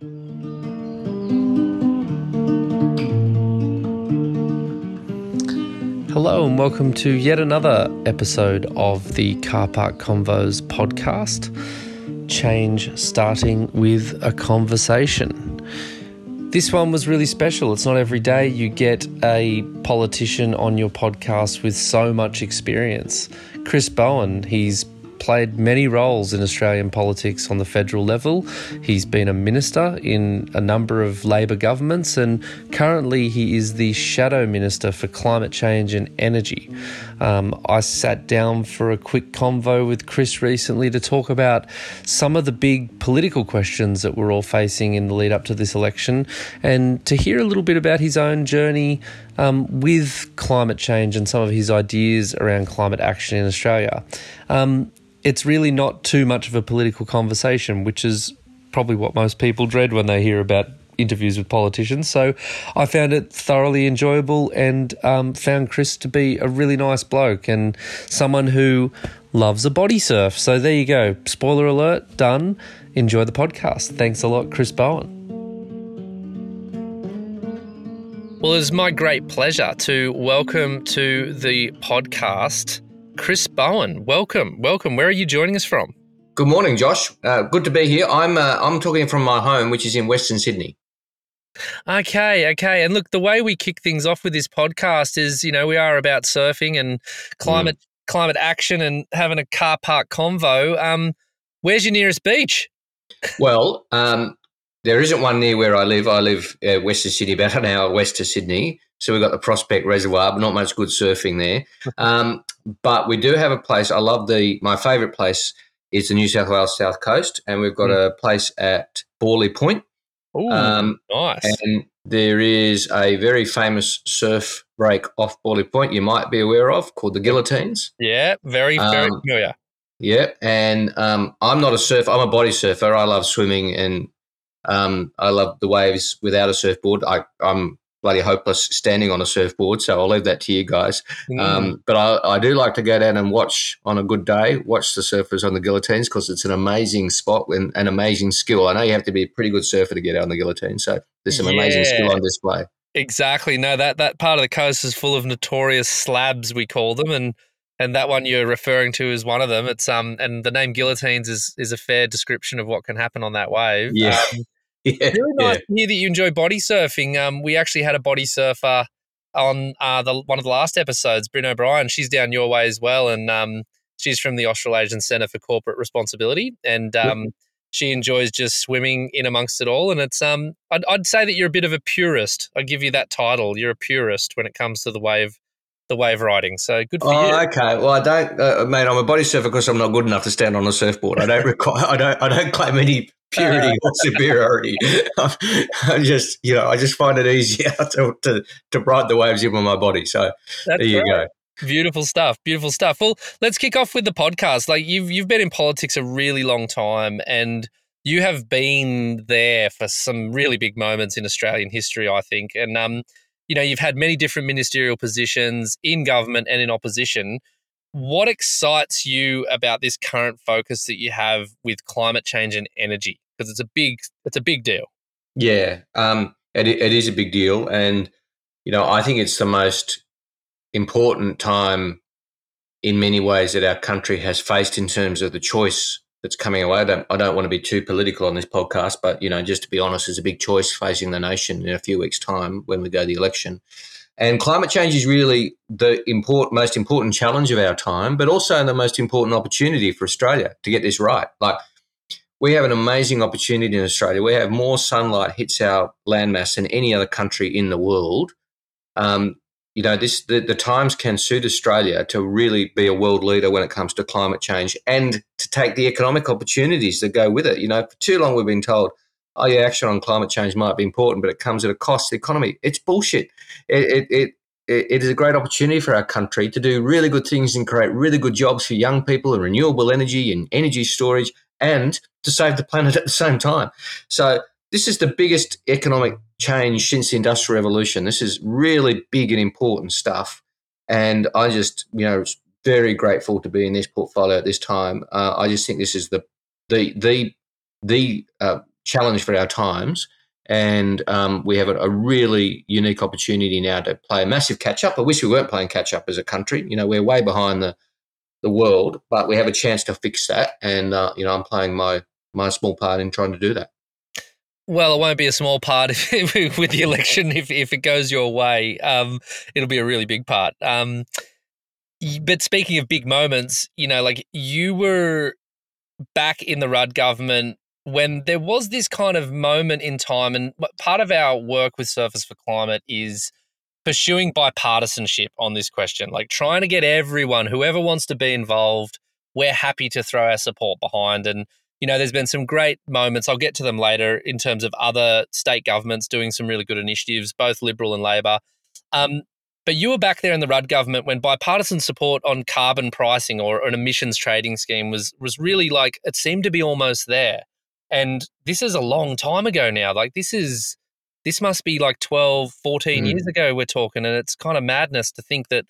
Hello, and welcome to yet another episode of the Car Park Convos podcast. Change starting with a conversation. This one was really special. It's not every day you get a politician on your podcast with so much experience. Chris Bowen, he's played many roles in Australian politics on the federal level. He's been a minister in a number of Labor governments, and currently he is the shadow minister for climate change and energy. Um, I sat down for a quick convo with Chris recently to talk about some of the big political questions that we're all facing in the lead up to this election, and to hear a little bit about his own journey um, with climate change and some of his ideas around climate action in Australia. Um, it's really not too much of a political conversation, which is probably what most people dread when they hear about interviews with politicians. So I found it thoroughly enjoyable and um, found Chris to be a really nice bloke and someone who loves a body surf. So there you go. Spoiler alert, done. Enjoy the podcast. Thanks a lot, Chris Bowen. Well, it's my great pleasure to welcome to the podcast Chris Bowen. Welcome, welcome. Where are you joining us from? Good morning, Josh. Uh, good to be here. I'm uh, I'm talking from my home, which is in Western Sydney. Okay, okay. And look, the way we kick things off with this podcast is, you know, we are about surfing and climate mm. climate action and having a car park convo. Um, where's your nearest beach? well, um, there isn't one near where I live. I live uh, west of Sydney, about an hour west of Sydney. So we've got the Prospect Reservoir, but not much good surfing there. Um, but we do have a place. I love the my favourite place is the New South Wales South Coast, and we've got mm. a place at Bawley Point. Ooh, um, nice. And there is a very famous surf break off Bawley Point you might be aware of called the Guillotines. Yeah, very, very um, familiar. Yeah, and um, I'm not a surfer. I'm a body surfer. I love swimming and um, I love the waves without a surfboard. I, I'm bloody hopeless standing on a surfboard. So I'll leave that to you guys. Mm. Um, but I, I, do like to go down and watch on a good day, watch the surfers on the guillotines because it's an amazing spot and an amazing skill. I know you have to be a pretty good surfer to get out on the guillotine. So there's some yeah. amazing skill on display. Exactly. No, that, that part of the coast is full of notorious slabs, we call them. And and that one you're referring to is one of them. It's um, and the name guillotines is is a fair description of what can happen on that wave. Yeah, um, Yeah, really nice yeah. to hear that you enjoy body surfing. Um, we actually had a body surfer on uh, the one of the last episodes, Brynn O'Brien. She's down your way as well, and um, she's from the Australasian Centre for Corporate Responsibility, and um, yep. she enjoys just swimming in amongst it all. And it's um, I'd, I'd say that you're a bit of a purist. I give you that title. You're a purist when it comes to the wave the wave riding. So good for oh, you. okay. Well, I don't, uh, mate. I'm a body surfer because I'm not good enough to stand on a surfboard. I don't require. I don't. I don't claim any purity or superiority. I'm just, you know, I just find it easier to, to, to ride the waves in with my body. So That's there you right. go. Beautiful stuff. Beautiful stuff. Well, let's kick off with the podcast. Like you've you've been in politics a really long time and you have been there for some really big moments in Australian history, I think. And um, you know, you've had many different ministerial positions in government and in opposition. What excites you about this current focus that you have with climate change and energy? Because it's a big, it's a big deal. Yeah, um, it, it is a big deal, and you know, I think it's the most important time in many ways that our country has faced in terms of the choice that's coming away. I don't, I don't want to be too political on this podcast, but you know, just to be honest, there's a big choice facing the nation in a few weeks' time when we go to the election. And climate change is really the important, most important challenge of our time, but also the most important opportunity for Australia to get this right. Like we have an amazing opportunity in Australia. We have more sunlight hits our landmass than any other country in the world. Um, you know, this the, the times can suit Australia to really be a world leader when it comes to climate change and to take the economic opportunities that go with it. You know, for too long we've been told oh yeah, action on climate change might be important, but it comes at a cost to the economy. It's bullshit. It, it, it, it is a great opportunity for our country to do really good things and create really good jobs for young people and renewable energy and energy storage and to save the planet at the same time. So this is the biggest economic change since the industrial revolution. This is really big and important stuff. And I just, you know, very grateful to be in this portfolio at this time. Uh, I just think this is the the the the uh, challenge for our times. And um, we have a, a, really unique opportunity now to play a massive catch up. I wish we weren't playing catch up as a country. You know, we're way behind the the world, but we have a chance to fix that. And uh, you know, I'm playing my my small part in trying to do that. Well, it won't be a small part with the election if, if it goes your way. Um, it'll be a really big part. Um, but speaking of big moments, you know, like you were back in the Rudd government when there was this kind of moment in time, and part of our work with Surfers for Climate is pursuing bipartisanship on this question, like trying to get everyone, whoever wants to be involved, we're happy to throw our support behind. And, you know, there's been some great moments. I'll get to them later in terms of other state governments doing some really good initiatives, both Liberal and Labor. Um, but you were back there in the Rudd government when bipartisan support on carbon pricing or an emissions trading scheme was was really like it seemed to be almost there. And this is a long time ago now. Like this is this must be like 12, 14 mm. years ago we're talking and it's kind of madness to think that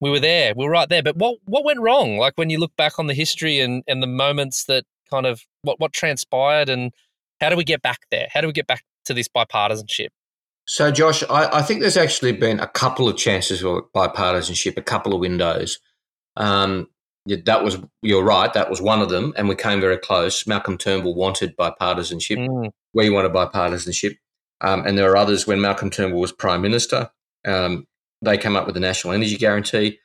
we were there. We were right there. But what what went wrong? Like when you look back on the history and and the moments that kind of what what transpired and how do we get back there? How do we get back to this bipartisanship? So, Josh, I, I, think there's actually been a couple of chances for bipartisanship, a couple of windows. Um, that was you're right. That was one of them, and we came very close. Malcolm Turnbull wanted bipartisanship. Mm. We wanted bipartisanship, um, and there are others. When Malcolm Turnbull was prime minister, um, they came up with the national energy guarantee,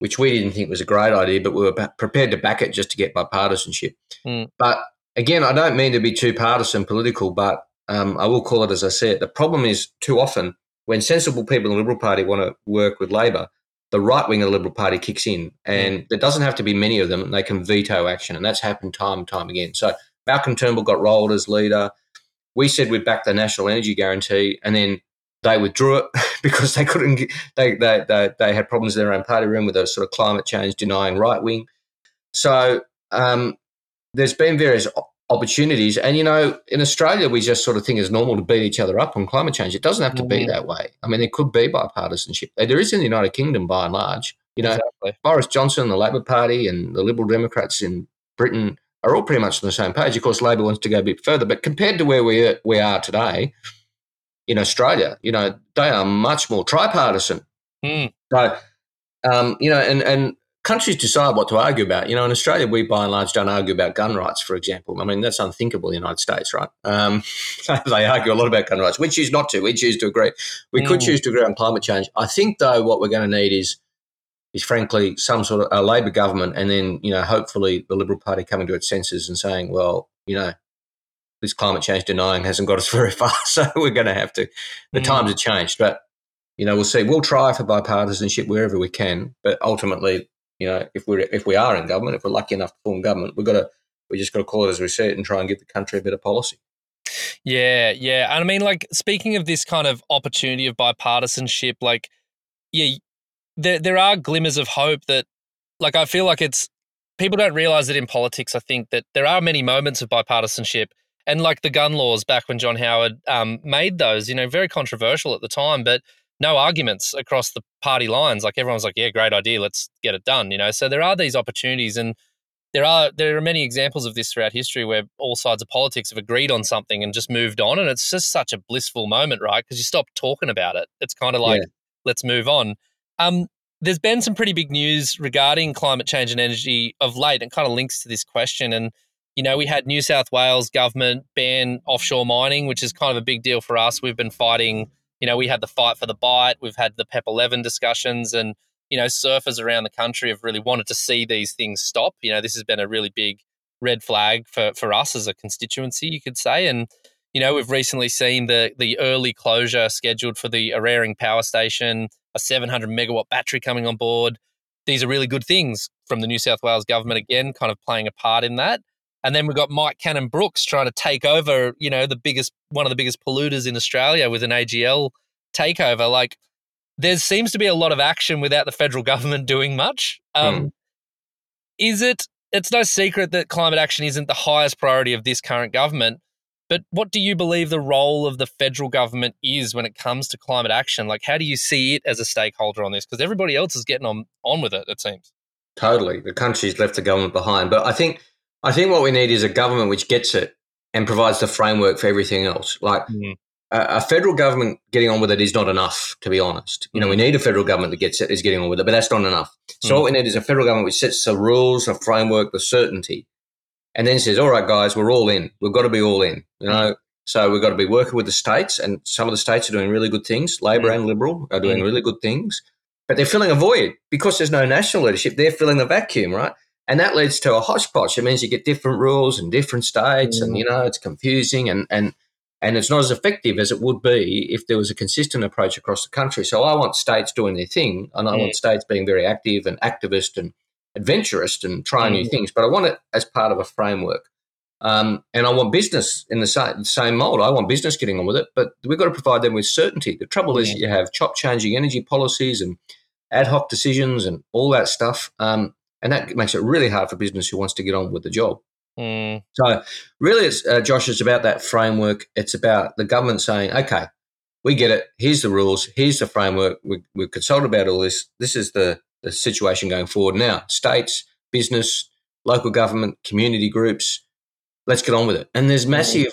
which we didn't think was a great idea, but we were prepared to back it just to get bipartisanship. Mm. But again, I don't mean to be too partisan political, but um, I will call it as I say it. The problem is too often when sensible people in the Liberal Party want to work with Labor, the right wing of the Liberal Party kicks in, and there doesn't have to be many of them, and they can veto action, and that's happened time and time again. So Malcolm Turnbull got rolled as leader. We said we'd back the national energy guarantee, and then they withdrew it because they couldn't. They they they, they had problems in their own party room with a sort of climate change denying right wing. So um, there's been various opportunities. And, you know, in Australia, we just sort of think it's normal to beat each other up on climate change. It doesn't have to mm-hmm. be that way. I mean, it could be bipartisanship. There is in the United Kingdom by and large. You know, exactly. Boris Johnson, the Labor Party, and the Liberal Democrats in Britain are all pretty much on the same page. Of course, Labor wants to go a bit further, but compared to where we are, we are today in Australia, you know, they are much more tripartisan. Mm. So, um, you know, and and countries decide what to argue about. You know, in Australia, we by and large don't argue about gun rights, for example. I mean, that's unthinkable in the United States, right? Um, they argue a lot about gun rights. We choose not to. We choose to agree. We mm. could choose to agree on climate change. I think, though, what we're going to need is, is frankly, some sort of a Labor government, and then you know, hopefully, the Liberal Party coming to its senses and saying, well, you know, this climate change denying hasn't got us very far, so we're going to have to. The mm. times have changed, but you know, we'll see. We'll try for bipartisanship wherever we can, but ultimately, you know, if we're if we are in government, if we're lucky enough to form government, we've got to we just got to call it as we see it and try and give the country a better policy. Yeah, yeah. And I mean, like speaking of this kind of opportunity of bipartisanship, like, yeah, there there are glimmers of hope that, like, I feel like it's people don't realize that in politics. I think that there are many moments of bipartisanship, and like the gun laws back when John Howard um, made those, you know, very controversial at the time, but no arguments across the party lines. Like everyone's like, yeah, great idea, let's get it done. You know, so there are these opportunities, and there are there are many examples of this throughout history where all sides of politics have agreed on something and just moved on, and it's just such a blissful moment, right? Because you stop talking about it. It's kind of like yeah. let's move on. Um, there's been some pretty big news regarding climate change and energy of late, and kind of links to this question. And you know, we had New South Wales government ban offshore mining, which is kind of a big deal for us. We've been fighting you know, we had the fight for the Bight, we've had the PEP 11 discussions, and, you know, surfers around the country have really wanted to see these things stop. You know, this has been a really big red flag for, for us as a constituency, you could say. And, you know, we've recently seen the, the early closure scheduled for the Eraring power station, a 700 megawatt battery coming on board. These are really good things from the New South Wales government, again, kind of playing a part in that. And then we've got Mike Cannon-Brookes trying to take over, you know, the biggest, one of the biggest polluters in Australia with an AGL takeover. Like, there seems to be a lot of action without the federal government doing much. Um, mm. Is it? It's no secret that climate action isn't the highest priority of this current government. But what do you believe the role of the federal government is when it comes to climate action? Like, how do you see it as a stakeholder on this? Because everybody else is getting on on with it. It seems totally the country's left the government behind. But I think I think what we need is a government which gets it and provides the framework for everything else. Like mm. a, a, federal government getting on with it is not enough, to be honest. You know, we mm. need a federal government that gets it, is getting on with it, but that's not enough. So mm. what we need is a federal government which sets the rules, the framework, the certainty, and then says, "All right, guys, we're all in. We've got to be all in." You know. Mm. So we've got to be working with the states, and some of the states are doing really good things. Labor mm. and Liberal are doing really good things, but they're filling a void because there's no national leadership. They're filling the vacuum, right? And that leads to a hodgepodge. It means you get different rules in different states, mm. and you know it's confusing and and and it's not as effective as it would be if there was a consistent approach across the country. So I want states doing their thing, and I mm. want states being very active and activist and adventurous and trying mm. new things. But I want it as part of a framework. Um, and I want business in the same, same mold. I want business getting on with it, but we've got to provide them with certainty. The trouble is, you have chop changing energy policies and ad hoc decisions and all that stuff. Um, and that makes it really hard for business who wants to get on with the job. Mm. So, really, it's, uh, Josh, it's about that framework. It's about the government saying, okay, we get it. Here's the rules. Here's the framework. We, we've consulted about all this. This is the, the situation going forward. Now, states, business, local government, community groups, let's get on with it. And there's massive,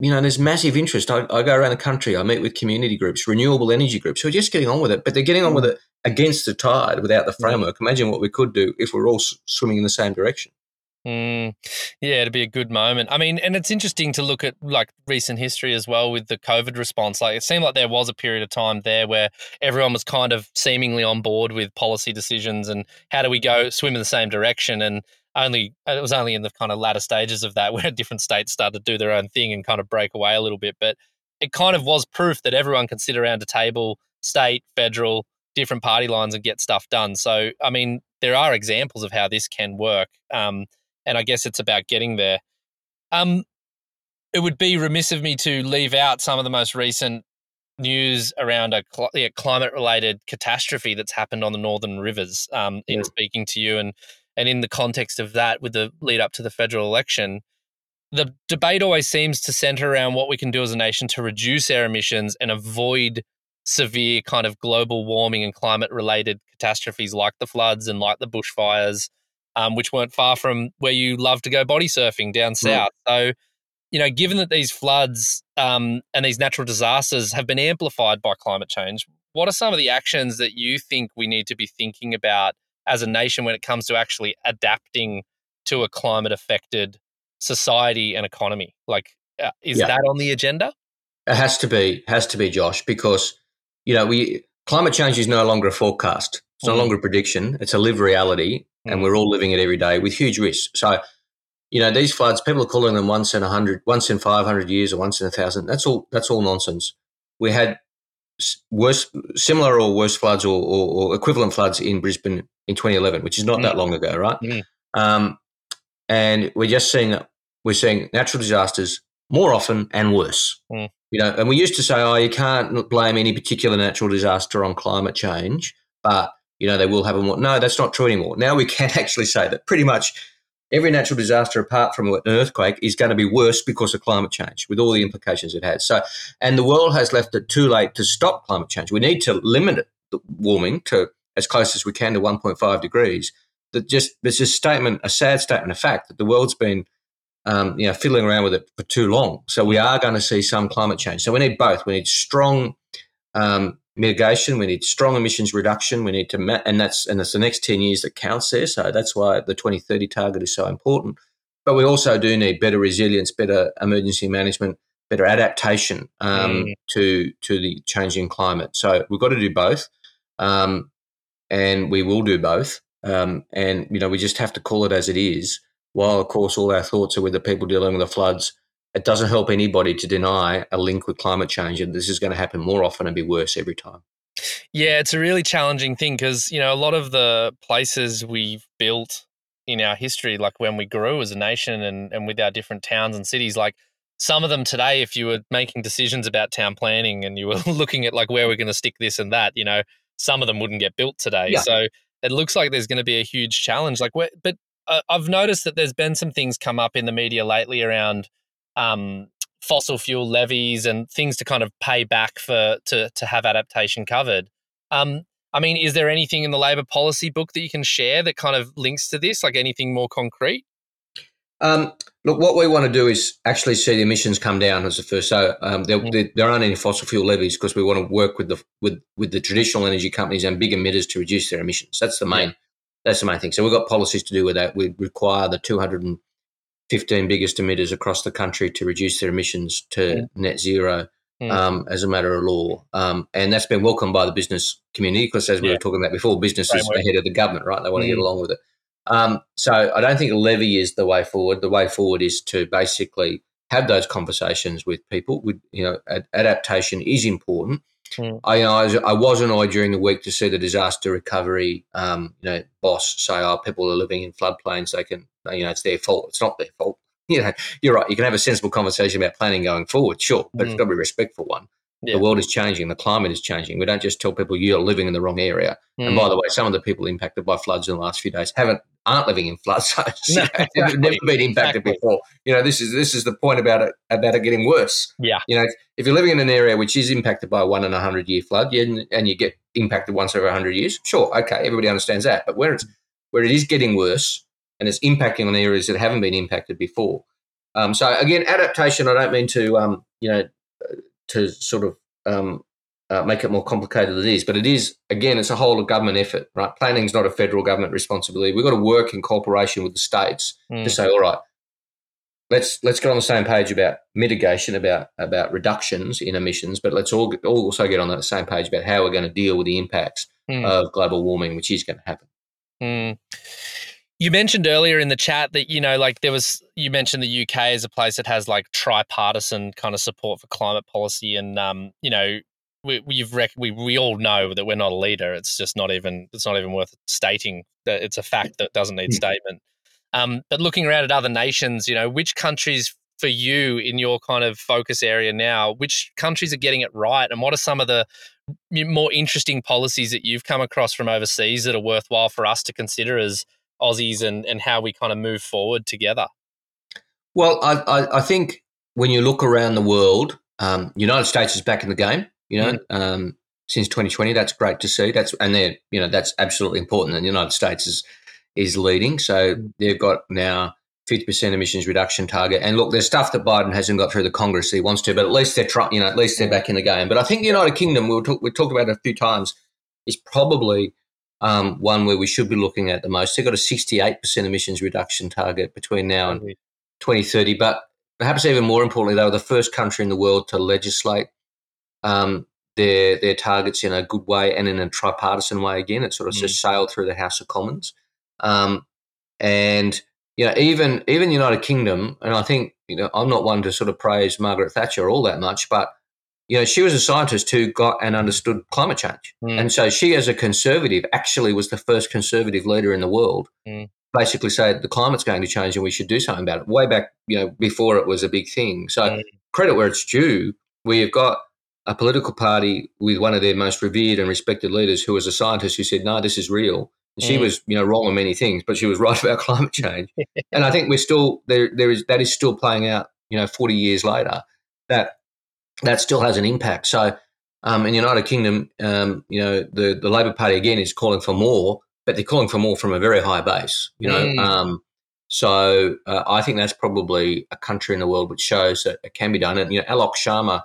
you know, there's massive interest. I, I, go around the country, I meet with community groups, renewable energy groups who are just getting on with it, but they're getting on with mm. it against the tide without the framework. Imagine what we could do if we're all swimming in the same direction. Mm, yeah, it'd be a good moment. I mean, and it's interesting to look at like recent history as well with the COVID response. Like it seemed like there was a period of time there where everyone was kind of seemingly on board with policy decisions and how do we go swim in the same direction. And only it was only in the kind of latter stages of that where different states started to do their own thing and kind of break away a little bit. But it kind of was proof that everyone can sit around a table, state, federal, different party lines and get stuff done. So, I mean, there are examples of how this can work. Um, and I guess it's about getting there. Um, it would be remiss of me to leave out some of the most recent news around a cl- yeah, climate related catastrophe that's happened on the northern rivers um, in yeah. speaking to you and and in the context of that with the lead up to the federal election the debate always seems to center around what we can do as a nation to reduce our emissions and avoid severe kind of global warming and climate related catastrophes like the floods and like the bushfires, um, which weren't far from where you love to go body surfing down south. Mm. So, you know, given that these floods um, and these natural disasters have been amplified by climate change, what are some of the actions that you think we need to be thinking about as a nation when it comes to actually adapting to a climate affected society and economy? Like, uh, is yeah. that on the agenda? It has to be, has to be, Josh, because you know, we climate change is no longer a forecast. It's no mm. longer a prediction. It's a live reality, mm. and we're all living it every day with huge risks. So, you know, these floods, people are calling them once in a hundred, once in five hundred years, or once in a thousand. That's all. That's all nonsense. We had worse, similar or worse floods, or, or, or equivalent floods in Brisbane in 2011, which is not mm. that long ago, right? Mm. Um, and we're just seeing we're seeing natural disasters more often and worse. Mm. You know, and we used to say, oh, you can't blame any particular natural disaster on climate change, but you know they will have a more. No, that's not true anymore. Now we can actually say that pretty much every natural disaster, apart from an earthquake, is going to be worse because of climate change, with all the implications it has. So, and the world has left it too late to stop climate change. We need to limit it, the warming to as close as we can to 1.5 degrees. That just there's a statement, a sad statement of fact that the world's been um, you know, fiddling around with it for too long. So we are going to see some climate change. So we need both. We need strong um, mitigation. We need strong emissions reduction. We need to, ma- and that's and it's the next ten years that counts there. So that's why the 2030 target is so important. But we also do need better resilience, better emergency management, better adaptation um, mm. to to the changing climate. So we've got to do both, um, and we will do both. Um, and you know, we just have to call it as it is while of course all our thoughts are with the people dealing with the floods, it doesn't help anybody to deny a link with climate change, and this is going to happen more often and be worse every time. Yeah, it's a really challenging thing because you know a lot of the places we've built in our history, like when we grew as a nation and and with our different towns and cities, like some of them today, if you were making decisions about town planning and you were looking at like where we're going to stick this and that, you know, some of them wouldn't get built today. Yeah. So it looks like there's going to be a huge challenge. Like, where, but uh, I've noticed that there's been some things come up in the media lately around um, fossil fuel levies and things to kind of pay back for to to have adaptation covered. Um, I mean, is there anything in the Labor policy book that you can share that kind of links to this, like anything more concrete? Um, look, what we want to do is actually see the emissions come down as the first. So um, there, Mm. there, there aren't any fossil fuel levies because we want to work with the with with the traditional energy companies and big emitters to reduce their emissions. That's the main. That's the main thing. So we've got policies to do with that. We require the 215 biggest emitters across the country to reduce their emissions to Mm. net zero Mm. um, as a matter of law. Um, and that's been welcomed by the business community because, as we Yeah. were talking about before, business is ahead of the government, right? They want to get Mm. along with it. Um, so I don't think a levy is the way forward. The way forward is to basically have those conversations with people. With you know, ad- adaptation is important. Mm. I, you know, I, was, I was annoyed during the week to see the disaster recovery, um, you know, boss say, "Oh, people are living in floodplains. They can, you know, it's their fault. It's not their fault." You know, you're right. You can have a sensible conversation about planning going forward, sure, but it's got to be a respectful one. Yeah. The world is changing. The climate is changing. We don't just tell people you're living in the wrong area. And Mm. by the way, some of the people impacted by floods in the last few days haven't aren't living in flood zones. No, They've never been impacted Exactly. before. You know, this is this is the point about it about it getting worse. Yeah. You know, if you're living in an area which is impacted by a one in a hundred year flood, you, and you get impacted once every hundred years, sure, okay, everybody understands that. But where it's where it is getting worse and it's impacting on areas that haven't been impacted before. Um, so again, adaptation. I don't mean to um, you know to sort of um, uh, make it more complicated than it is, but it is again, it's a whole of government effort, right? Planning is not a federal government responsibility. We've got to work in cooperation with the states Mm. to say, all right, let's let's get on the same page about mitigation, about about reductions in emissions, but let's all all also get on the same page about how we're going to deal with the impacts Mm. of global warming, which is going to happen. Mm. You mentioned earlier in the chat that you know, like there was you mentioned the UK as a place that has like tripartisan kind of support for climate policy, and um, you know, we we've rec- we we all know that we're not a leader. It's just not even it's not even worth stating. That it's a fact that doesn't need Hmm. statement. Um, but looking around at other nations, you know, which countries for you in your kind of focus area now, which countries are getting it right, and what are some of the more interesting policies that you've come across from overseas that are worthwhile for us to consider as Aussies and, and how we kind of move forward together? Well, I, I, I think when you look around the world, um, United States is back in the game. You know, um, since 2020, that's great to see. That's and they're you know that's absolutely important. And the United States is is leading, so Mm. they've got now 50% emissions reduction target. And look, there's stuff that Biden hasn't got through the Congress he wants to, but at least they're trying. You know, at least they're back in the game. But I think the United Kingdom, we talk, we talked about it a few times, is probably um, one where we should be looking at the most. They've got a 68% emissions reduction target between now and 2030. But perhaps even more importantly, they were the first country in the world to legislate um, their their targets in a good way and in a tripartisan way. Again, it sort of Mm. just sailed through the House of Commons, um, and you know even even the United Kingdom. And I think you know I'm not one to sort of praise Margaret Thatcher all that much, but you know she was a scientist who got and understood climate change. Mm. And so she, as a conservative, actually was the first conservative leader in the world. Mm. Basically, said the climate's going to change and we should do something about it. Way back, you know, before it was a big thing. So Mm. credit where it's due. We've got a political party with one of their most revered and respected leaders who was a scientist who said, "No, this is real." She Mm. was, you know, wrong on many things, but she was right about climate change. and I think we're still there. There is that is still playing out. You know, forty years later, that that still has an impact. So, um, in the United Kingdom, um, you know, the the Labor Party again is calling for more, but they're calling for more from a very high base. You know, Mm. um, so uh, I think that's probably a country in the world which shows that it can be done. And you know, Alok Sharma,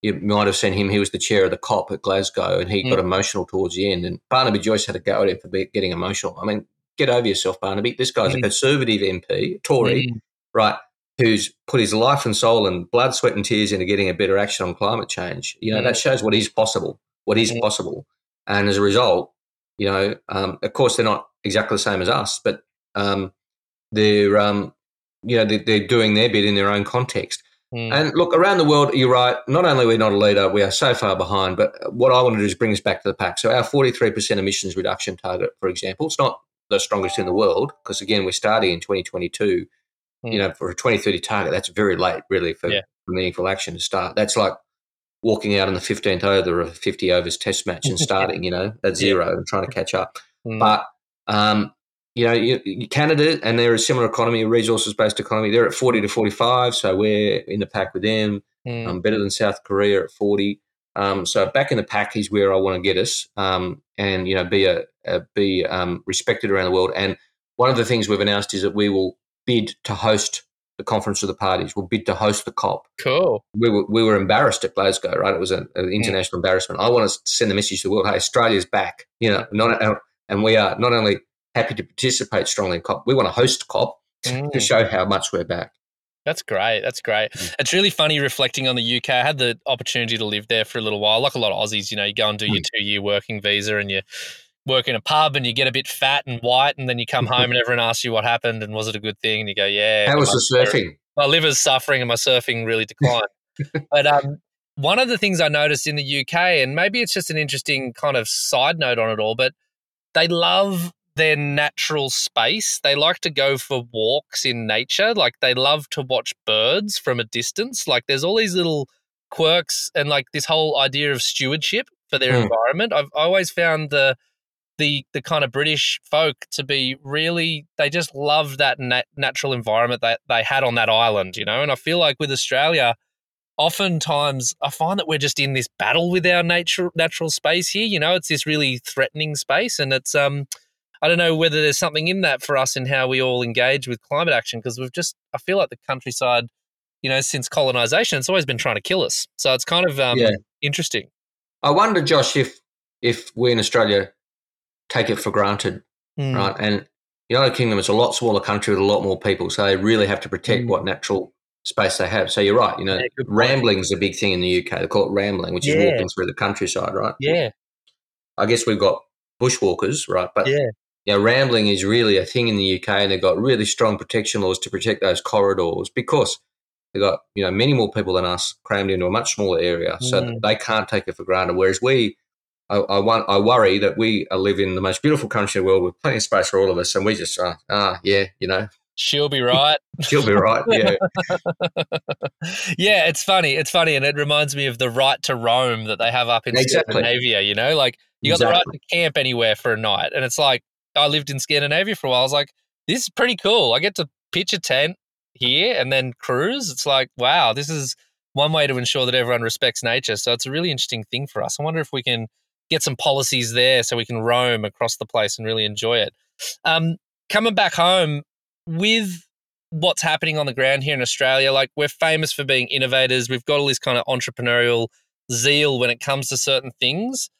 you might have seen him. He was the chair of the COP at Glasgow, and he got emotional towards the end. And Barnaby Joyce had to go at him for getting emotional. I mean, get over yourself, Barnaby. This guy's a Mm. conservative MP, Tory, Mm. right? Who's put his life and soul and blood, sweat, and tears into getting a better action on climate change. You know, Mm. that shows what is possible, what is Mm. possible. And as a result, you know, um, of course, they're not exactly the same as us, but um, they're, um, you know, they're, they're doing their bit in their own context. Mm. And look, around the world, you're right. Not only are we not a leader, we are so far behind. But what I want to do is bring us back to the pack. So our 43% emissions reduction target, for example, it's not the strongest in the world because again, we're starting in 2022. Mm. You know, for a 2030 target, that's very late, really, for Yeah. meaningful action to start. That's like walking out on the 15th over of a 50 overs test match and starting, you know, at zero and trying to catch up. Mm. But um, you know, you, Canada and they're a similar economy, a resources-based economy. They're at forty to forty-five, so we're in the pack with them. Mm. Um, better than South Korea at forty. Um, so back in the pack is where I want to get us, um, and you know, be a, a be um, respected around the world. And one of the things we've announced is that we will bid to host the Conference of the Parties, We'll bid to host the COP. Cool. We were, we were embarrassed at Glasgow, right? It was an, an international mm. embarrassment. I want to send the message to the world, hey, Australia's back. You know, not, and we are not only happy to participate strongly in COP, we want to host COP mm. to show how much we're back. That's great. That's great. Mm. It's really funny reflecting on the UK. I had the opportunity to live there for a little while. Like a lot of Aussies, you know, you go and do your two year working visa and you work in a pub and you get a bit fat and white, and then you come home and everyone asks you what happened and was it a good thing? And you go, yeah. How was the surfing? My liver's suffering and my surfing really declined. but um, one of the things I noticed in the UK, and maybe it's just an interesting kind of side note on it all, but they love their natural space. They like to go for walks in nature. Like they love to watch birds from a distance. Like there's all these little quirks and like this whole idea of stewardship for their mm. environment. I've always found the the the kind of British folk to be really they just love that nat- natural environment that they had on that island, you know. And I feel like with Australia, oftentimes I find that we're just in this battle with our nature natural space here. You know, it's this really threatening space, and it's um. I don't know whether there's something in that for us in how we all engage with climate action because we've just I feel like the countryside, you know, since colonization, it's always been trying to kill us. So it's kind of um, yeah. interesting. I wonder, Josh, if if we in Australia take it for granted, mm. right? And the United Kingdom is a lot smaller country with a lot more people, so they really have to protect mm. what natural space they have. So you're right. You know, yeah, rambling is a big thing in the UK. They call it rambling, which yeah. is walking through the countryside, right? Yeah. I guess we've got bushwalkers, right? But yeah. Yeah, rambling is really a thing in the UK, and they've got really strong protection laws to protect those corridors because they've got you know many more people than us crammed into a much smaller area, mm. so they can't take it for granted. Whereas we I, I, want, I worry that we live in the most beautiful country in the world with plenty of space for all of us, and we just, uh, ah, yeah, you know, She'll be right. She'll be right. Yeah. yeah, it's funny. It's funny. And it reminds me of the right to roam that they have up in exactly. Scandinavia, you know, like you got exactly. the right to camp anywhere for a night. And it's like, I lived in Scandinavia for a while. I was like, this is pretty cool. I get to pitch a tent here and then cruise. It's like, wow, this is one way to ensure that everyone respects nature. So it's a really interesting thing for us. I wonder if we can get some policies there so we can roam across the place and really enjoy it. Um, coming back home with what's happening on the ground here in Australia, like we're famous for being innovators. We've got all this kind of entrepreneurial zeal when it comes to certain things.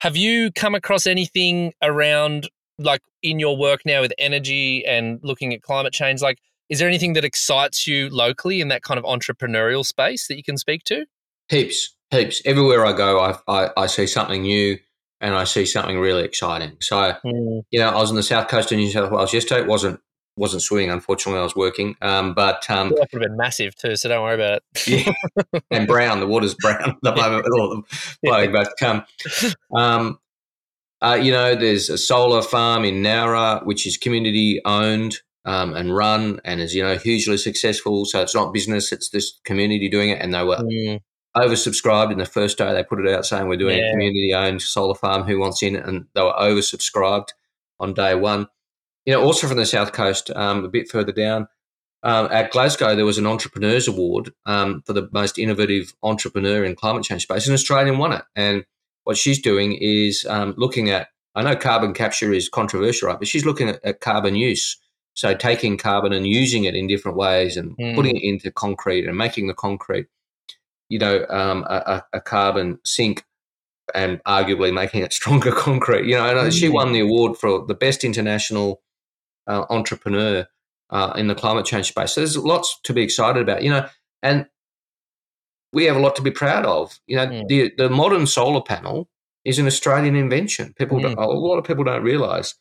Have you come across anything around, like in your work now with energy and looking at climate change? Like, is there anything that excites you locally in that kind of entrepreneurial space that you can speak to? Heaps heaps. Everywhere I go, I, I, I see something new and I see something really exciting. So, mm. you know, I was on the south coast of New South Wales yesterday. It wasn't wasn't swimming, unfortunately. I was working, um, but um, that would have been massive too. So don't worry about it. yeah, and brown. The water's brown at the moment with all of them. But um, um, uh, you know, there's a solar farm in Nowra which is community owned. Um, and run and is you know hugely successful. So it's not business; it's this community doing it, and they were mm oversubscribed in the first day they put it out saying we're doing yeah. a community owned solar farm who wants in? And they were oversubscribed on day one. You know also from the south coast um, a bit further down um, at glasgow there was an entrepreneurs award um, for the most innovative entrepreneur in climate change space an australian won it. And what she's doing is um, looking at i know carbon capture is controversial right but she's looking at, at carbon use. So taking carbon and using it in different ways and mm. putting it into concrete and making the concrete you know, um, a, a, carbon sink and arguably making it stronger concrete. You know, and mm-hmm. she mm. won the award for the best international uh, entrepreneur uh, in the climate change space. So there's lots to be excited about, you know, and we have a lot to be proud of. You know, mm. the the modern solar panel is an Australian invention. People, mm. a lot of people don't realise.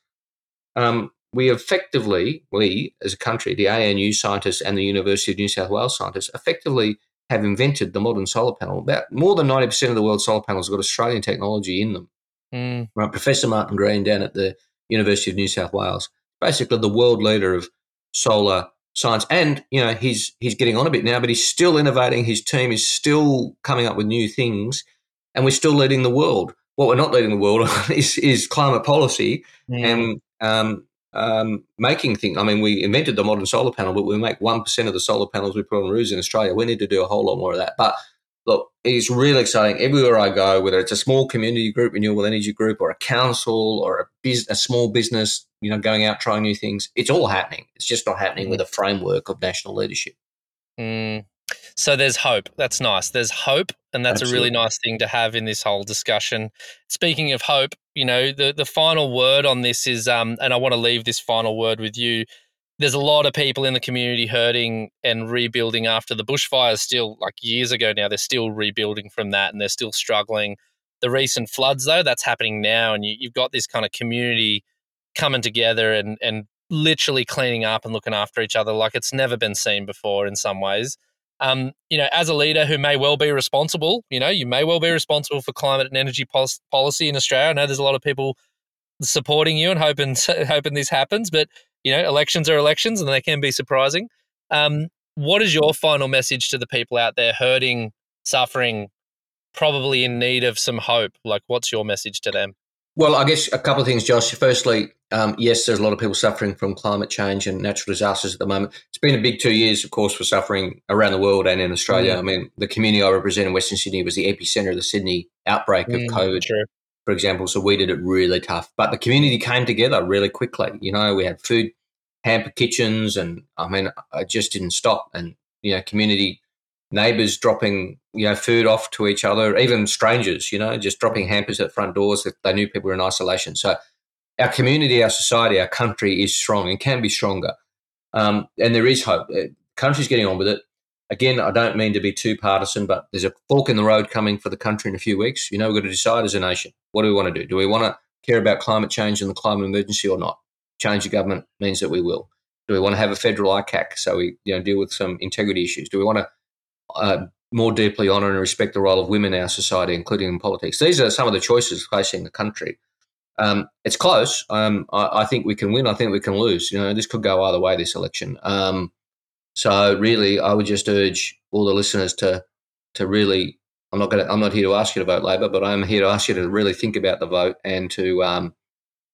Um, we effectively, we as a country, the ANU scientists and the University of New South Wales scientists, effectively have invented the modern solar panel. About more than 90% of the world's solar panels have got Australian technology in them. Mm. Right, Professor Martin Green down at the University of New South Wales, basically the world leader of solar science. And, you know, he's he's getting on a bit now, but he's still innovating. His team is still coming up with new things, and we're still leading the world. What we're not leading the world on is, is climate policy. Mm. And um, um, making things. I mean, we invented the modern solar panel, but we make 1% of the solar panels we put on roofs in Australia. We need to do a whole lot more of that. But look, it's really exciting. Everywhere I go, whether it's a small community group, renewable energy group, or a council, or a, biz- a small business, you know, going out trying new things, it's all happening. It's just not happening with a framework of national leadership. Mm. So there's hope. That's nice. There's hope, and that's Absolutely. a really nice thing to have in this whole discussion. Speaking of hope, you know, the the final word on this is, um, and I want to leave this final word with you. There's a lot of people in the community hurting and rebuilding after the bushfires. Still, like years ago now, they're still rebuilding from that, and they're still struggling. The recent floods, though, that's happening now, and you, you've got this kind of community coming together and and literally cleaning up and looking after each other like it's never been seen before in some ways um, you know, as a leader who may well be responsible, you know, you may well be responsible for climate and energy pol- policy in Australia. I know there's a lot of people supporting you and hoping hoping this happens, but you know, elections are elections and they can be surprising. Um, what is your final message to the people out there hurting, suffering, probably in need of some hope? Like, what's your message to them? Well, I guess a couple of things, Josh. Firstly, um, yes, there's a lot of people suffering from climate change and natural disasters at the moment. It's been a big two years, of course, for suffering around the world and in Australia. Mm. I mean, the community I represent in Western Sydney was the epicenter of the Sydney outbreak mm, of COVID, true. for example. So we did it really tough. But the community came together really quickly. You know, we had food hamper kitchens, and I mean, I just didn't stop. And you know, community neighbours dropping you know food off to each other, even strangers, you know, just dropping hampers at front doors if they knew people were in isolation. So our community, our society, our country is strong and can be stronger. Um, and there is hope. The uh, country's getting on with it. Again, I don't mean to be too partisan, but there's a fork in the road coming for the country in a few weeks. You know, we've got to decide as a nation what do we want to do? Do we want to care about climate change and the climate emergency or not? Change the government means that we will. Do we want to have a federal ICAC so we you know deal with some integrity issues? Do we want to uh, more deeply honour and respect the role of women in our society, including in politics. These are some of the choices facing the country. Um, it's close. Um, I, I, think we can win. I think we can lose. You know, this could go either way. This election. Um, so really, I would just urge all the listeners to to really. I'm not going. I'm not here to ask you to vote Labor, but I'm here to ask you to really think about the vote and to um,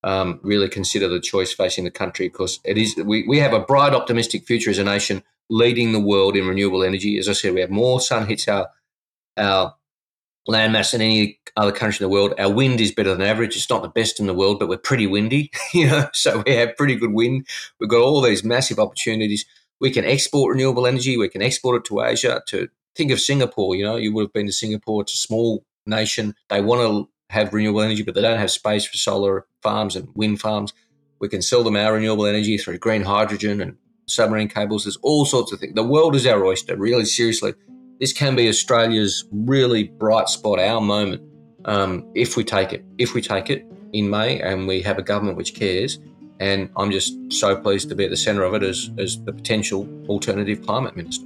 um, really consider the choice facing the country because it is. We, we have a bright, optimistic future as a nation leading the world in renewable energy. As I said, we have more sun hits our our landmass than any other country in the world. Our wind is better than average. It's not the best in the world, but we're pretty windy, you know. So we have pretty good wind. We've got all these massive opportunities. We can export renewable energy. We can export it to Asia. To think of Singapore, you know, you would have been to Singapore. It's a small nation. They want to have renewable energy, but they don't have space for solar farms and wind farms. We can sell them our renewable energy through green hydrogen and submarine cables. There's all sorts of things. The world is our oyster, really seriously. This can be Australia's really bright spot, our moment, um, if we take it. If we take it in May and we have a government which cares. And I'm just so pleased to be at the centre of it as, as the potential alternative climate minister.